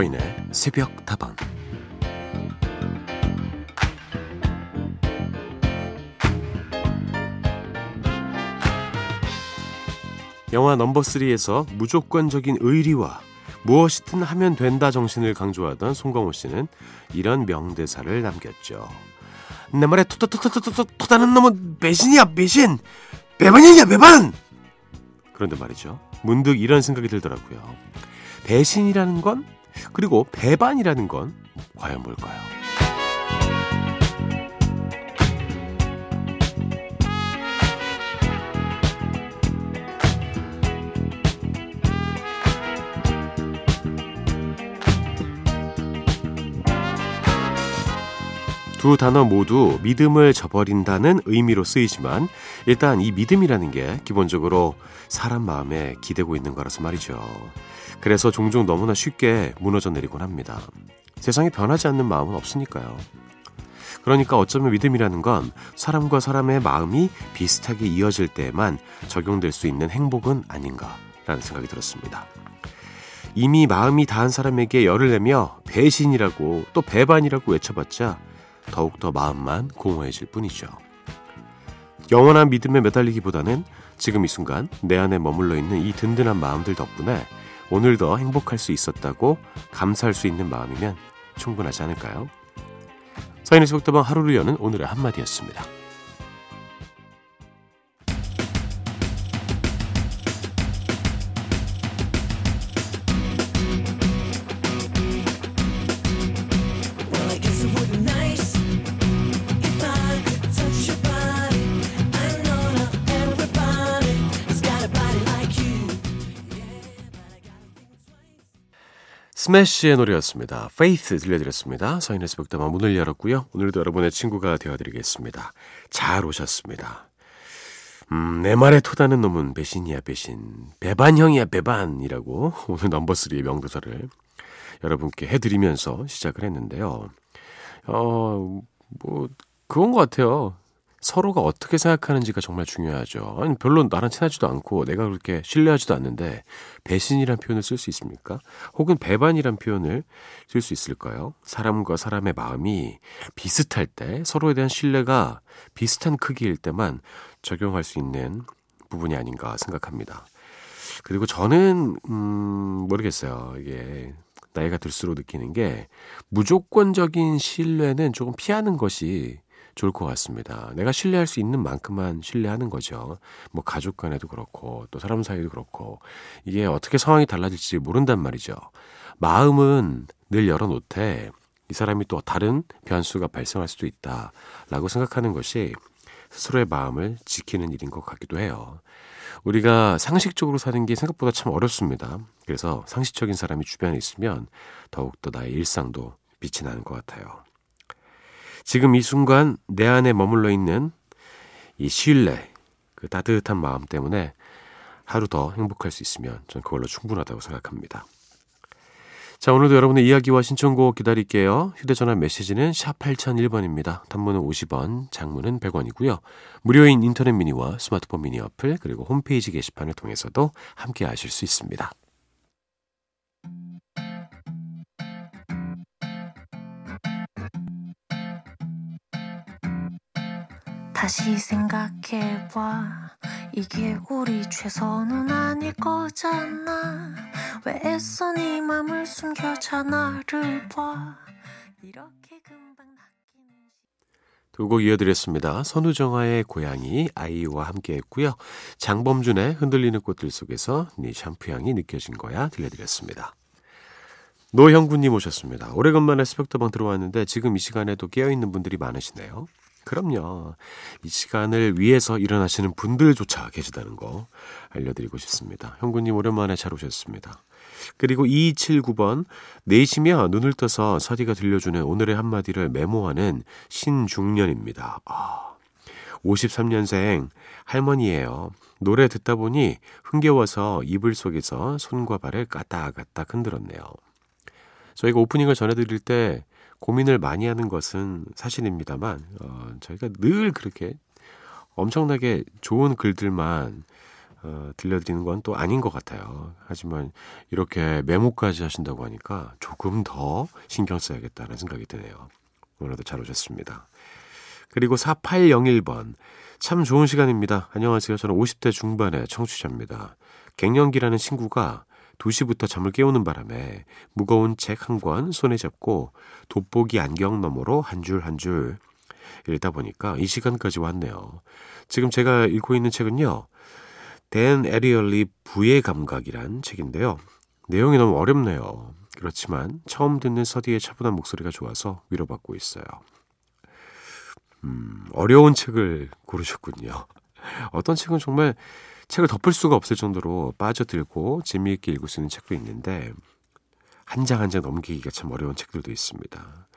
서인의 새벽 다방. 영화 넘버3에서 무조건적인 의리와 무엇이든 하면 된다 정신을 강조하던 송강호 씨는 이런 명대사를 남겼죠. 내 말에 토토토토토토토다는 놈은 배신이야 배신! 배반이냐 배반! 그런데 말이죠. 문득 이런 생각이 들더라고요. 배신이라는 건 그리고 배반이라는 건 과연 뭘까요? 두 단어 모두 믿음을 저버린다는 의미로 쓰이지만 일단 이 믿음이라는 게 기본적으로 사람 마음에 기대고 있는 거라서 말이죠. 그래서 종종 너무나 쉽게 무너져 내리곤 합니다. 세상에 변하지 않는 마음은 없으니까요. 그러니까 어쩌면 믿음이라는 건 사람과 사람의 마음이 비슷하게 이어질 때에만 적용될 수 있는 행복은 아닌가라는 생각이 들었습니다. 이미 마음이 다한 사람에게 열을 내며 배신이라고 또 배반이라고 외쳐봤자 더욱더 마음만 공허해질 뿐이죠. 영원한 믿음에 매달리기보다는 지금 이 순간 내 안에 머물러 있는 이 든든한 마음들 덕분에 오늘 더 행복할 수 있었다고 감사할 수 있는 마음이면 충분하지 않을까요? 서인의 새벽다방 하루를 여는 오늘의 한마디였습니다. 스매시의 노래였습니다. Faith 들려드렸습니다. 서인의 새벽다방 문을 열었고요. 오늘도 여러분의 친구가 되어드리겠습니다. 잘 오셨습니다. 음, 내 말에 토다는 놈은 배신이야 배신. 배반형이야 배반이라고 오늘 넘버3의 명도사를 여러분께 해드리면서 시작을 했는데요. 어, 뭐, 그건 것 같아요. 서로가 어떻게 생각하는지가 정말 중요하죠. 아니, 별로 나랑 친하지도 않고 내가 그렇게 신뢰하지도 않는데 배신이란 표현을 쓸 수 있습니까? 혹은 배반이란 표현을 쓸 수 있을까요? 사람과 사람의 마음이 비슷할 때 서로에 대한 신뢰가 비슷한 크기일 때만 적용할 수 있는 부분이 아닌가 생각합니다. 그리고 저는 음 모르겠어요. 이게 나이가 들수록 느끼는 게 무조건적인 신뢰는 조금 피하는 것이 좋을 것 같습니다. 내가 신뢰할 수 있는 만큼만 신뢰하는 거죠. 뭐 가족 간에도 그렇고 또 사람 사이도 그렇고 이게 어떻게 상황이 달라질지 모른단 말이죠. 마음은 늘 열어놓되 이 사람이 또 다른 변수가 발생할 수도 있다라고 생각하는 것이 스스로의 마음을 지키는 일인 것 같기도 해요. 우리가 상식적으로 사는 게 생각보다 참 어렵습니다. 그래서 상식적인 사람이 주변에 있으면 더욱더 나의 일상도 빛이 나는 것 같아요. 지금 이 순간 내 안에 머물러 있는 이 신뢰, 그 따뜻한 마음 때문에 하루 더 행복할 수 있으면 전 그걸로 충분하다고 생각합니다. 자, 오늘도 여러분의 이야기와 신청곡 기다릴게요. 휴대전화 메시지는 샵 8001번입니다. 단문은 50원, 장문은 100원이고요. 무료인 인터넷 미니와 스마트폰 미니 어플, 그리고 홈페이지 게시판을 통해서도 함께 하실 수 있습니다. 다시 생각해봐 이게 우리 최선은 아닐 거잖아 왜 애써 네 맘을 숨겨자 나를 봐 이렇게 금방 두곡 이어드렸습니다. 선우정아의 고양이 아이와 함께 했고요. 장범준의 흔들리는 꽃들 속에서 네 샴푸향이 느껴진 거야 들려드렸습니다. 노형군님 오셨습니다. 오래간만에 새벽다방 들어왔는데 지금 이 시간에도 깨어있는 분들이 많으시네요. 그럼요. 이 시간을 위해서 일어나시는 분들조차 계시다는 거 알려드리고 싶습니다. 형구님 오랜만에 잘 오셨습니다. 그리고 2279번 내쉬며 눈을 떠서 서디가 들려주는 오늘의 한마디를 메모하는 신중년입니다. 아, 53년생 할머니예요. 노래 듣다 보니 흥겨워서 이불 속에서 손과 발을 까딱까딱 흔들었네요. 저희가 오프닝을 전해드릴 때 고민을 많이 하는 것은 사실입니다만 어, 저희가 늘 그렇게 엄청나게 좋은 글들만 어, 들려드리는 건 또 아닌 것 같아요. 하지만 이렇게 메모까지 하신다고 하니까 조금 더 신경 써야겠다는 생각이 드네요. 오늘도 잘 오셨습니다. 그리고 4801번. 참 좋은 시간입니다. 안녕하세요. 저는 50대 중반의 청취자입니다. 갱년기라는 친구가 2시부터 잠을 깨우는 바람에 무거운 책 한 권 손에 잡고 돋보기 안경 너머로 한 줄 한 줄 읽다 보니까 이 시간까지 왔네요. 지금 제가 읽고 있는 책은요. 댄 에리얼리 부의 감각이란 책인데요. 내용이 너무 어렵네요. 그렇지만 처음 듣는 서디의 차분한 목소리가 좋아서 위로받고 있어요. 음, 어려운 책을 고르셨군요. 어떤 책은 정말 책을 덮을 수가 없을 정도로 빠져들고 재미있게 읽을 수 있는 책도 있는데 한장 한 장 넘기기가 참 어려운 책들도 있습니다.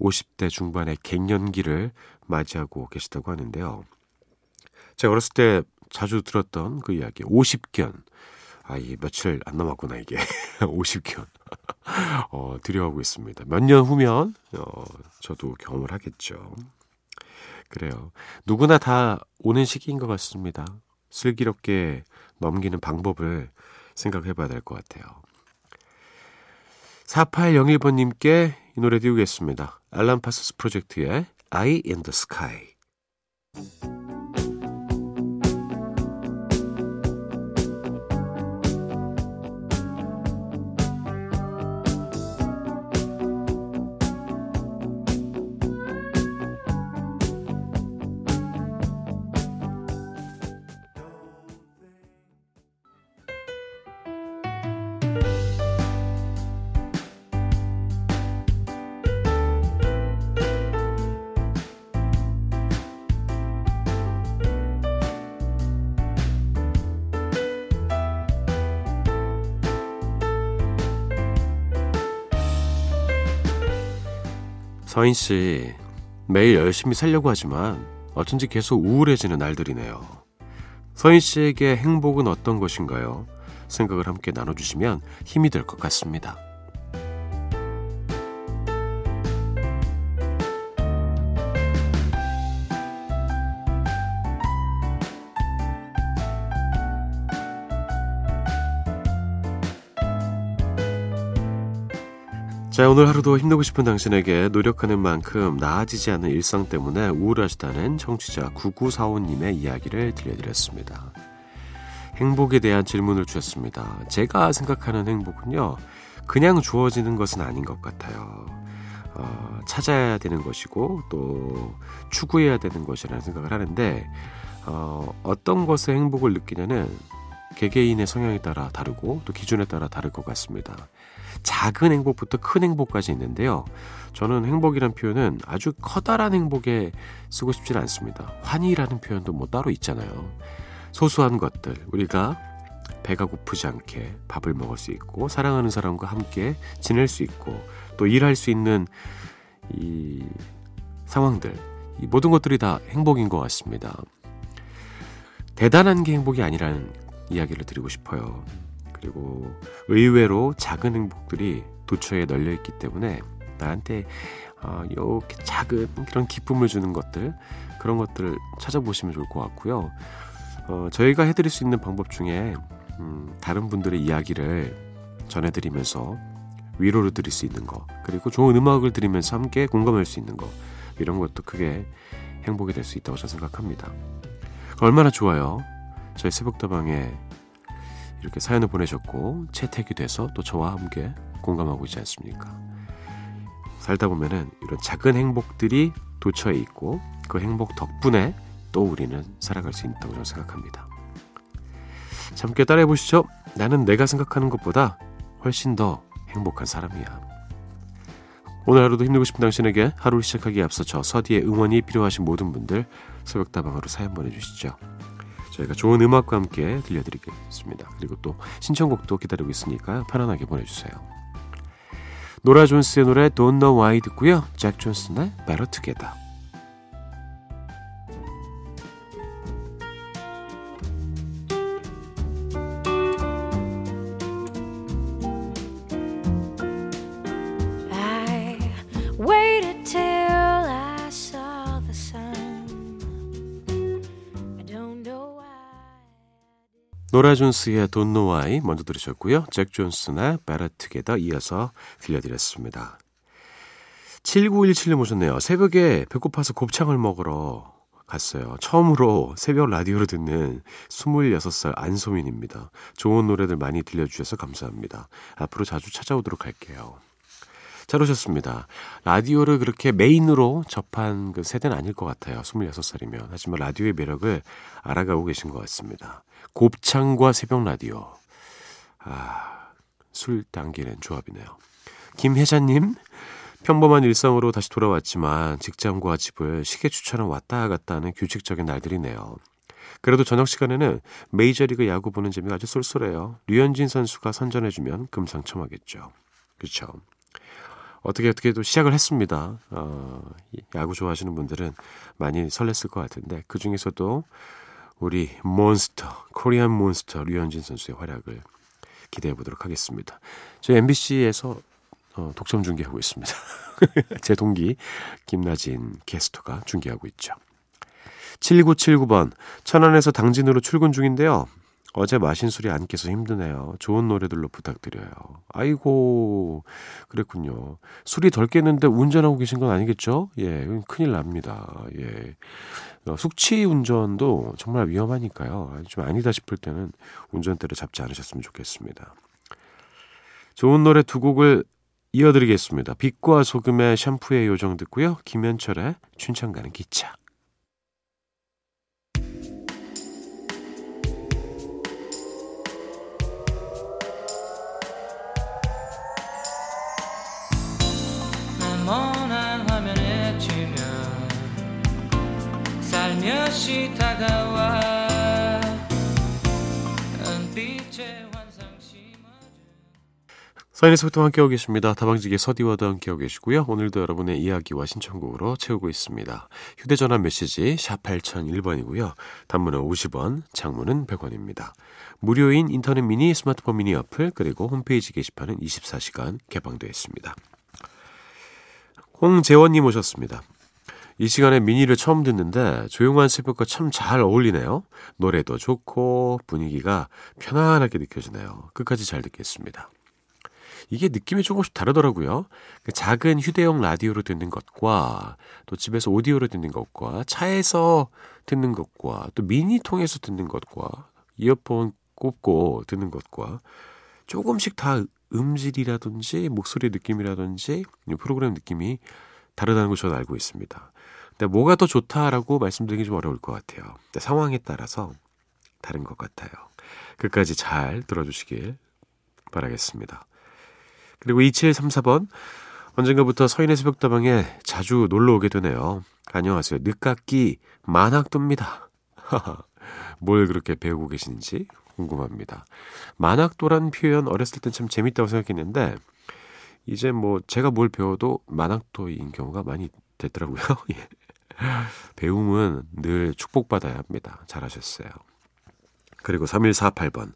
50대 중반의 갱년기를 맞이하고 계시다고 하는데요. 제가 어렸을 때 자주 들었던 그 이야기 50견 아, 이 며칠 안 남았구나, 이게. 50견. 어, 두려워하고 있습니다. 몇 년 후면, 어, 저도 경험을 하겠죠. 그래요. 누구나 다 오는 시기인 것 같습니다. 슬기롭게 넘기는 방법을 생각해 봐야 될 것 같아요. 4801번님께 이 노래 띄우겠습니다. 알람 파스스 프로젝트의 Eye in the Sky. 서인 씨, 매일 열심히 살려고 하지만 어쩐지 계속 우울해지는 날들이네요. 서인 씨에게 행복은 어떤 것인가요? 생각을 함께 나눠주시면 힘이 될 것 같습니다. 자, 오늘 하루도 힘내고 싶은 당신에게 노력하는 만큼 나아지지 않는 일상 때문에 우울하시다는 청취자 9945님의 이야기를 들려드렸습니다. 행복에 대한 질문을 주셨습니다. 제가 생각하는 행복은요, 그냥 주어지는 것은 아닌 것 같아요. 어, 찾아야 되는 것이고, 또 추구해야 되는 것이라는 생각을 하는데, 어, 어떤 것에 행복을 느끼냐는 개개인의 성향에 따라 다르고, 또 기준에 따라 다를 것 같습니다. 작은 행복부터 큰 행복까지 있는데요. 저는 행복이란 표현은 아주 커다란 행복에 쓰고 싶지는 않습니다. 환희라는 표현도 뭐 따로 있잖아요. 소소한 것들, 우리가 배가 고프지 않게 밥을 먹을 수 있고, 사랑하는 사람과 함께 지낼 수 있고, 또 일할 수 있는 이 상황들, 이 모든 것들이 다 행복인 것 같습니다. 대단한 게 행복이 아니라는 이야기를 드리고 싶어요. 그리고 의외로 작은 행복들이 도처에 널려 있기 때문에 나한테 어, 이렇게 작은 그런 기쁨을 주는 것들 그런 것들을 찾아보시면 좋을 것 같고요. 어, 저희가 해드릴 수 있는 방법 중에 음, 다른 분들의 이야기를 전해드리면서 위로를 드릴 수 있는 거 그리고 좋은 음악을 들으면서 함께 공감할 수 있는 거 이런 것도 크게 행복이 될 수 있다고 저는 생각합니다. 얼마나 좋아요. 저희 새벽다방에 이렇게 사연을 보내셨고 채택이 돼서 또 저와 함께 공감하고 있지 않습니까? 살다 보면은 이런 작은 행복들이 도처에 있고 그 행복 덕분에 또 우리는 살아갈 수 있다고 저는 생각합니다. 함께 따라해 보시죠. 나는 내가 생각하는 것보다 훨씬 더 행복한 사람이야. 오늘 하루도 힘내고 싶은 당신에게 하루를 시작하기에 앞서 저 서디의 응원이 필요하신 모든 분들 새벽다방으로 사연 보내주시죠. 저희가 좋은 음악과 함께 들려드리겠습니다. 그리고 또 신청곡도 기다리고 있으니까 편안하게 보내주세요. 노라 존스의 노래 Don't Know Why 듣고요. 잭 존슨의 Better Together. 노라 존스의 Don't Know Why 먼저 들으셨고요. 잭 존슨의 Better Together 이어서 들려드렸습니다. 7917님 오셨네요. 새벽에 배고파서 곱창을 먹으러 갔어요. 처음으로 새벽 라디오로 듣는 26살 안소민입니다. 좋은 노래들 많이 들려주셔서 감사합니다. 앞으로 자주 찾아오도록 할게요. 잘 오셨습니다. 라디오를 그렇게 메인으로 접한 그 세대는 아닐 것 같아요. 26살이면. 하지만 라디오의 매력을 알아가고 계신 것 같습니다. 곱창과 새벽 라디오. 아, 술 당기는 조합이네요. 김혜자님, 평범한 일상으로 다시 돌아왔지만 직장과 집을 시계 추천을 왔다 갔다 하는 규칙적인 날들이네요. 그래도 저녁 시간에는 메이저리그 야구 보는 재미가 아주 쏠쏠해요. 류현진 선수가 선전해주면 금상첨화겠죠. 그렇죠. 어떻게 어떻게 또 시작을 했습니다. 어, 야구 좋아하시는 분들은 많이 설렜을 것 같은데 그 중에서도 우리 몬스터, 코리안 몬스터 류현진 선수의 활약을 기대해 보도록 하겠습니다. 저희 MBC에서 어, 독점 중계하고 있습니다. 제 동기 김나진 게스터가 중계하고 있죠. 7979번 천안에서 당진으로 출근 중인데요. 어제 마신 술이 안 깨서 힘드네요. 좋은 노래들로 부탁드려요. 아이고, 그랬군요. 술이 덜 깼는데 운전하고 계신 건 아니겠죠? 예, 큰일 납니다. 예. 어, 숙취 운전도 정말 위험하니까요. 좀 아니다 싶을 때는 운전대를 잡지 않으셨으면 좋겠습니다. 좋은 노래 두 곡을 이어드리겠습니다. 빛과 소금의 샴푸의 요정 듣고요. 김현철의 춘천 가는 기차. 살며시 다가와 사인에서부터 함께하고 계십니다. 다방지기 서디와도 함께하고 계시고요. 오늘도 여러분의 이야기와 신청곡으로 채우고 있습니다. 휴대전화 메시지 샵 8001번이고요. 단문은 50원, 장문은 100원입니다. 무료인 인터넷 미니, 스마트폰 미니 어플, 그리고 홈페이지 게시판은 24시간 개방되어 있습니다. 홍재원님 오셨습니다. 이 시간에 미니를 처음 듣는데 조용한 새벽과 참 잘 어울리네요. 노래도 좋고 분위기가 편안하게 느껴지네요. 끝까지 잘 듣겠습니다. 이게 느낌이 조금씩 다르더라고요. 그 작은 휴대용 라디오로 듣는 것과 또 집에서 오디오로 듣는 것과 차에서 듣는 것과 또 미니통에서 듣는 것과 이어폰 꼽고 듣는 것과 조금씩 다 음질이라든지 목소리 느낌이라든지 프로그램 느낌이 다르다는 걸 저는 알고 있습니다. 근데 뭐가 더 좋다라고 말씀드리기 좀 어려울 것 같아요. 근데 상황에 따라서 다른 것 같아요. 끝까지 잘 들어주시길 바라겠습니다. 그리고 2734번 언젠가부터 서인의 새벽다방에 자주 놀러 오게 되네요. 안녕하세요. 늦깎이 만학도입니다. 뭘 그렇게 배우고 계신지 궁금합니다. 만학도란 표현 어렸을 땐 참 재밌다고 생각했는데 이제 뭐 제가 뭘 배워도 만학도인 경우가 많이 됐더라고요. 예. 배움은 늘 축복받아야 합니다. 잘하셨어요. 그리고 3148번.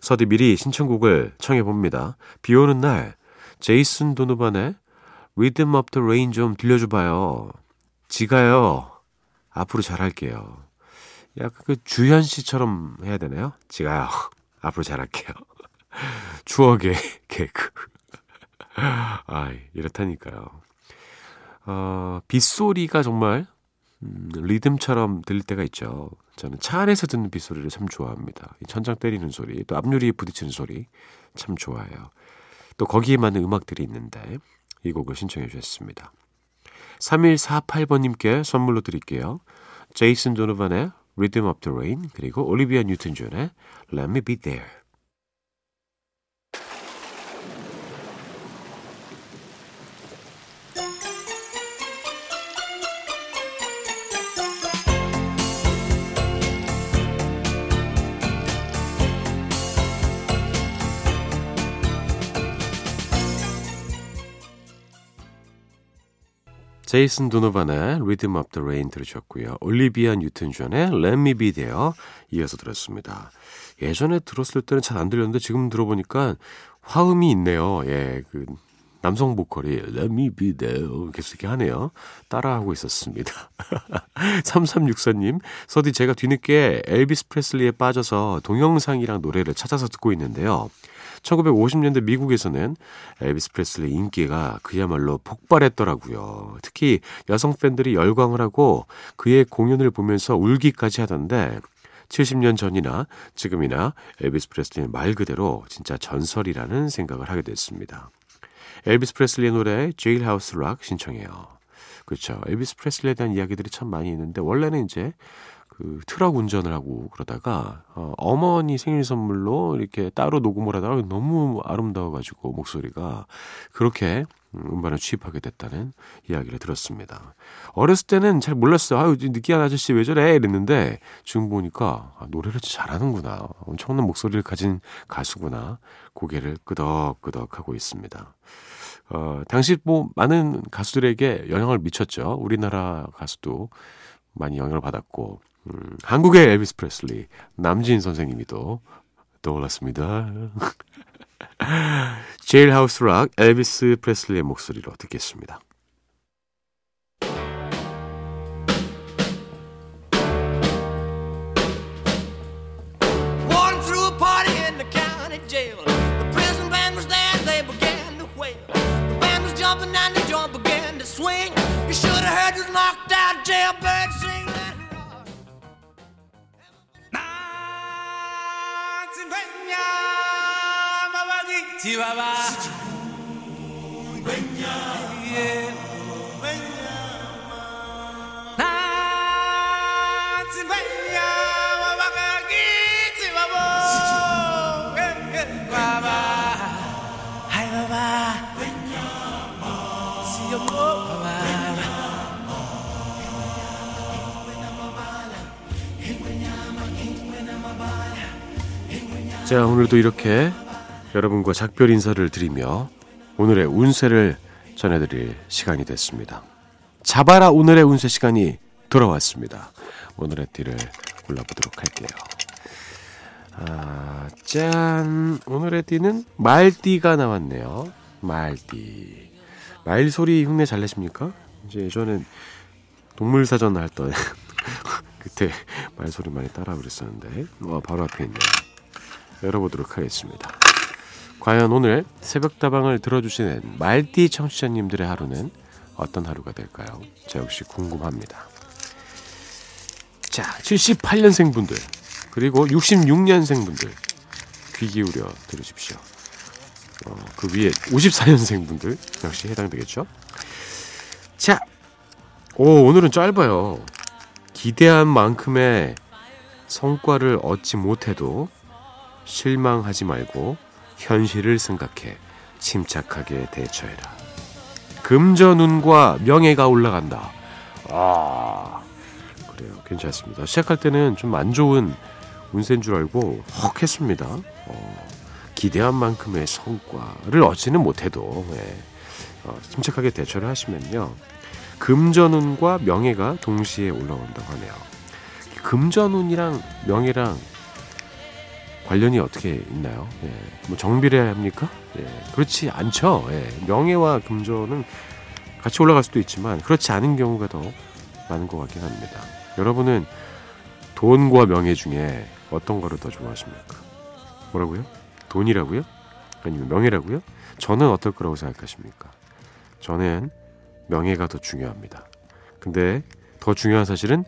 서디 미리 신청곡을 청해봅니다. 비 오는 날, 제이슨 도노반의 of the Rain 좀 들려줘봐요. 지가요. 앞으로 잘할게요. 약간 그 주현 씨처럼 해야 되나요? 지가요. 앞으로 잘할게요. 추억의 개그. 아, 이렇다니까요. 어, 빗소리가 정말 음, 리듬처럼 들릴 때가 있죠. 저는 차 안에서 듣는 빗소리를 참 좋아합니다. 천장 때리는 소리, 또 앞유리에 부딪히는 소리 참 좋아해요. 또 거기에 맞는 음악들이 있는데 이 곡을 신청해 주셨습니다. 3148번님께 선물로 드릴게요. 제이슨 도노반의 Rhythm of the Rain 그리고 올리비아 뉴튼 존의 Let Me Be There 제이슨 도노반의 Rhythm of the Rain 들으셨고요. 올리비아 뉴튼 존의 Let Me Be There 이어서 들었습니다. 예전에 들었을 때는 잘 안 들렸는데 지금 들어보니까 화음이 있네요. 예, 그 남성 보컬이 Let me be there 계속 이렇게 하네요. 따라하고 있었습니다. 3364님, 서디 제가 뒤늦게 엘비스 프레슬리에 빠져서 동영상이랑 노래를 찾아서 듣고 있는데요. 1950년대 미국에서는 엘비스 프레슬리 인기가 그야말로 폭발했더라고요. 특히 여성 팬들이 열광을 하고 그의 공연을 보면서 울기까지 하던데 70년 전이나 지금이나 엘비스 프레슬리는 말 그대로 진짜 전설이라는 생각을 하게 됐습니다. 엘비스 프레슬리의 노래 Jailhouse Rock 신청해요. 그렇죠. 엘비스 프레슬리에 대한 이야기들이 참 많이 있는데 원래는 이제 그 트럭 운전을 하고 그러다가 어, 어머니 생일 선물로 이렇게 따로 녹음을 하다가 너무 아름다워가지고 목소리가 그렇게 음반을 취입하게 됐다는 이야기를 들었습니다. 어렸을 때는 잘 몰랐어요. 아유, 느끼한 아저씨 왜 저래? 이랬는데 지금 보니까 아, 노래를 잘하는구나. 엄청난 목소리를 가진 가수구나. 고개를 끄덕끄덕 하고 있습니다. 어, 당시 뭐 많은 가수들에게 영향을 미쳤죠. 우리나라 가수도 많이 영향을 받았고 음, 한국의 엘비스 프레슬리 남진 선생님이 또 떠올랐습니다. 제일하우스 락 엘비스 프레슬리의 목소리로 듣겠습니다. Sing. 지와와 자, 오늘도 이렇게 여러분과 작별 인사를 드리며 오늘의 운세를 전해드릴 시간이 됐습니다. 자바라 오늘의 운세 시간이 돌아왔습니다. 오늘의 띠를 골라보도록 할게요. 아, 짠! 오늘의 띠는 말띠가 나왔네요. 말띠. 말 소리 흉내 잘 내십니까? 이제 저는 동물사전 할 때 그때 말 소리 많이 따라 그랬었는데, 와, 바로 앞에 있네요. 열어보도록 하겠습니다. 과연 오늘 새벽다방을 들어주시는 말띠 청취자님들의 하루는 어떤 하루가 될까요? 저 역시 궁금합니다. 자, 78년생 분들, 그리고 66년생 분들, 귀 기울여 들으십시오. 어, 그 위에 54년생 분들, 역시 해당되겠죠? 자, 오, 오늘은 짧아요. 기대한 만큼의 성과를 얻지 못해도 실망하지 말고 현실을 생각해 침착하게 대처해라. 금전운과 명예가 올라간다. 아, 그래요. 괜찮습니다. 시작할 때는 좀 안 좋은 운세인 줄 알고 헉 했습니다. 어, 기대한 만큼의 성과를 얻지는 못해도 네. 어, 침착하게 대처를 하시면요. 금전운과 명예가 동시에 올라온다고 하네요. 금전운이랑 명예랑 관련이 어떻게 있나요? 예. 뭐 정비례합니까? 예. 그렇지 않죠. 예. 명예와 금전은 같이 올라갈 수도 있지만 그렇지 않은 경우가 더 많은 것 같긴 합니다. 여러분은 돈과 명예 중에 어떤 거를 더 좋아하십니까? 뭐라고요? 돈이라고요? 아니면 명예라고요? 저는 어떨 거라고 생각하십니까? 저는 명예가 더 중요합니다. 근데 더 중요한 사실은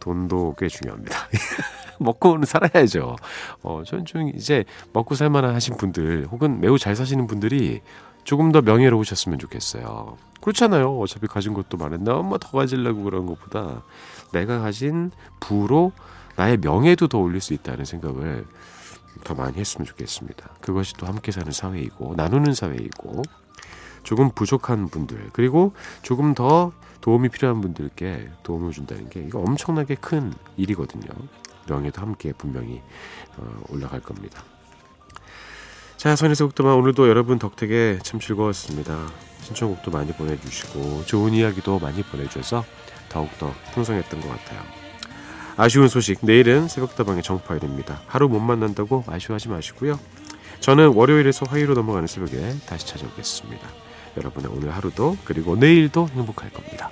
돈도 꽤 중요합니다. 먹고는 살아야죠. 어, 저는 좀 이제 먹고 살만한 하신 분들 혹은 매우 잘 사시는 분들이 조금 더 명예로우셨으면 좋겠어요. 그렇잖아요. 어차피 가진 것도 많은데 엄마 더 가지려고 그런 것보다 내가 가진 부로 나의 명예도 더 올릴 수 있다는 생각을 더 많이 했으면 좋겠습니다. 그것이 또 함께 사는 사회이고 나누는 사회이고 조금 부족한 분들 그리고 조금 더 도움이 필요한 분들께 도움을 준다는 게 이거 엄청나게 큰 일이거든요. 명예도 함께 분명히 어, 올라갈 겁니다. 자, 선에서 곡도만 오늘도 여러분 덕택에 참 즐거웠습니다. 신청곡도 많이 보내주시고 좋은 이야기도 많이 보내주셔서 더욱더 풍성했던 것 같아요. 아쉬운 소식, 내일은 새벽다방의 정파일입니다. 하루 못 만난다고 아쉬워하지 마시고요. 저는 월요일에서 화요일로 넘어가는 새벽에 다시 찾아오겠습니다. 여러분의 오늘 하루도 그리고 내일도 행복할 겁니다.